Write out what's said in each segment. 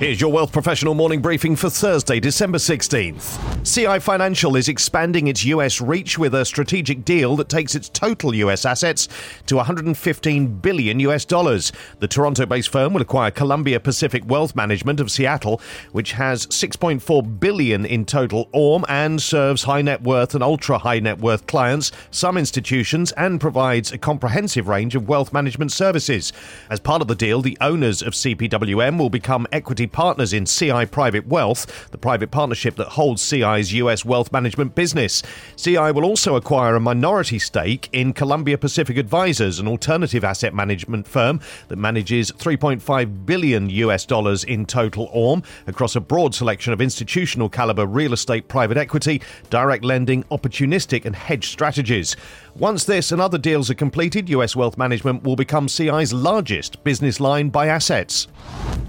Here's your Wealth Professional morning briefing for Thursday, December 16th. CI Financial is expanding its US reach with a strategic deal that takes its total US assets to 115 billion US dollars. The Toronto-based firm will acquire Columbia Pacific Wealth Management of Seattle, which has 6.4 billion in total AUM and serves high net worth and ultra high net worth clients, some institutions, and provides a comprehensive range of wealth management services. As part of the deal, the owners of CPWM will become equity partners in CI Private Wealth, the private partnership that holds CI's US wealth management business. CI will also acquire a minority stake in Columbia Pacific Advisors, an alternative asset management firm that manages 3.5 billion US dollars in total AUM across a broad selection of institutional caliber real estate private equity, direct lending, opportunistic and hedge strategies. Once this and other deals are completed, US Wealth Management will become CI's largest business line by assets.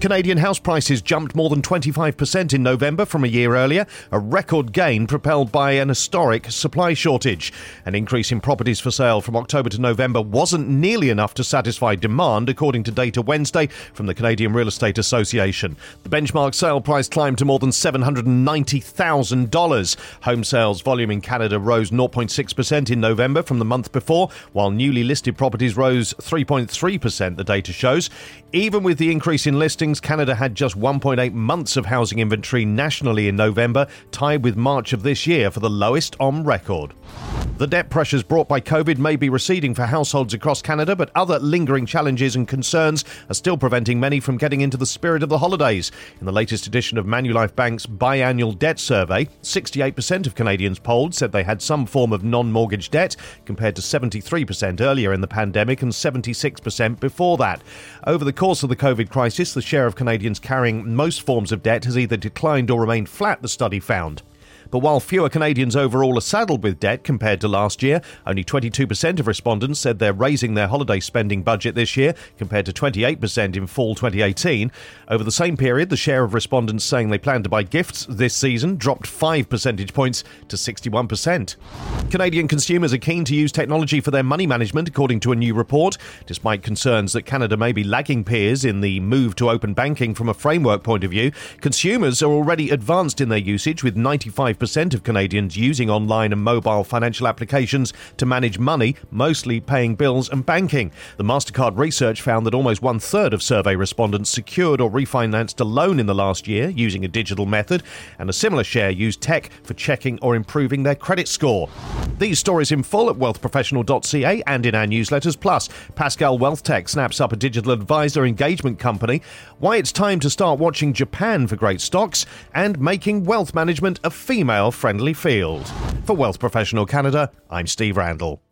Canadian house prices jumped more than 25% in November from a year earlier, a record gain propelled by an historic supply shortage. An increase in properties for sale from October to November wasn't nearly enough to satisfy demand, according to data Wednesday from the Canadian Real Estate Association. The benchmark sale price climbed to more than $790,000. Home sales volume in Canada rose 0.6% in November from the month before, while newly listed properties rose 3.3%, the data shows. Even with the increase in listings, Canada had just 1.8 months of housing inventory nationally in November, tied with March of this year for the lowest on record. The debt pressures brought by COVID may be receding for households across Canada, but other lingering challenges and concerns are still preventing many from getting into the spirit of the holidays. In the latest edition of Manulife Bank's biannual debt survey, 68% of Canadians polled said they had some form of non mortgage debt, compared to 73% earlier in the pandemic and 76% before that. Over the course of the COVID crisis, the share of Canadians carrying most forms of debt has either declined or remained flat, the study found. But while fewer Canadians overall are saddled with debt compared to last year, only 22% of respondents said they're raising their holiday spending budget this year, compared to 28% in fall 2018. Over the same period, the share of respondents saying they plan to buy gifts this season dropped 5 percentage points to 61%. Canadian consumers are keen to use technology for their money management, according to a new report. Despite concerns that Canada may be lagging peers in the move to open banking from a framework point of view, consumers are already advanced in their usage, with 95 percent of Canadians using online and mobile financial applications to manage money, mostly paying bills and banking. The MasterCard research found that almost one third of survey respondents secured or refinanced a loan in the last year using a digital method, and a similar share used tech for checking or improving their credit score. These stories in full at wealthprofessional.ca and in our newsletters. Plus, Pascal Wealth Tech snaps up a digital advisor engagement company, why it's time to start watching Japan for great stocks, and making wealth management a female friendly field. For Wealth Professional Canada, I'm Steve Randall.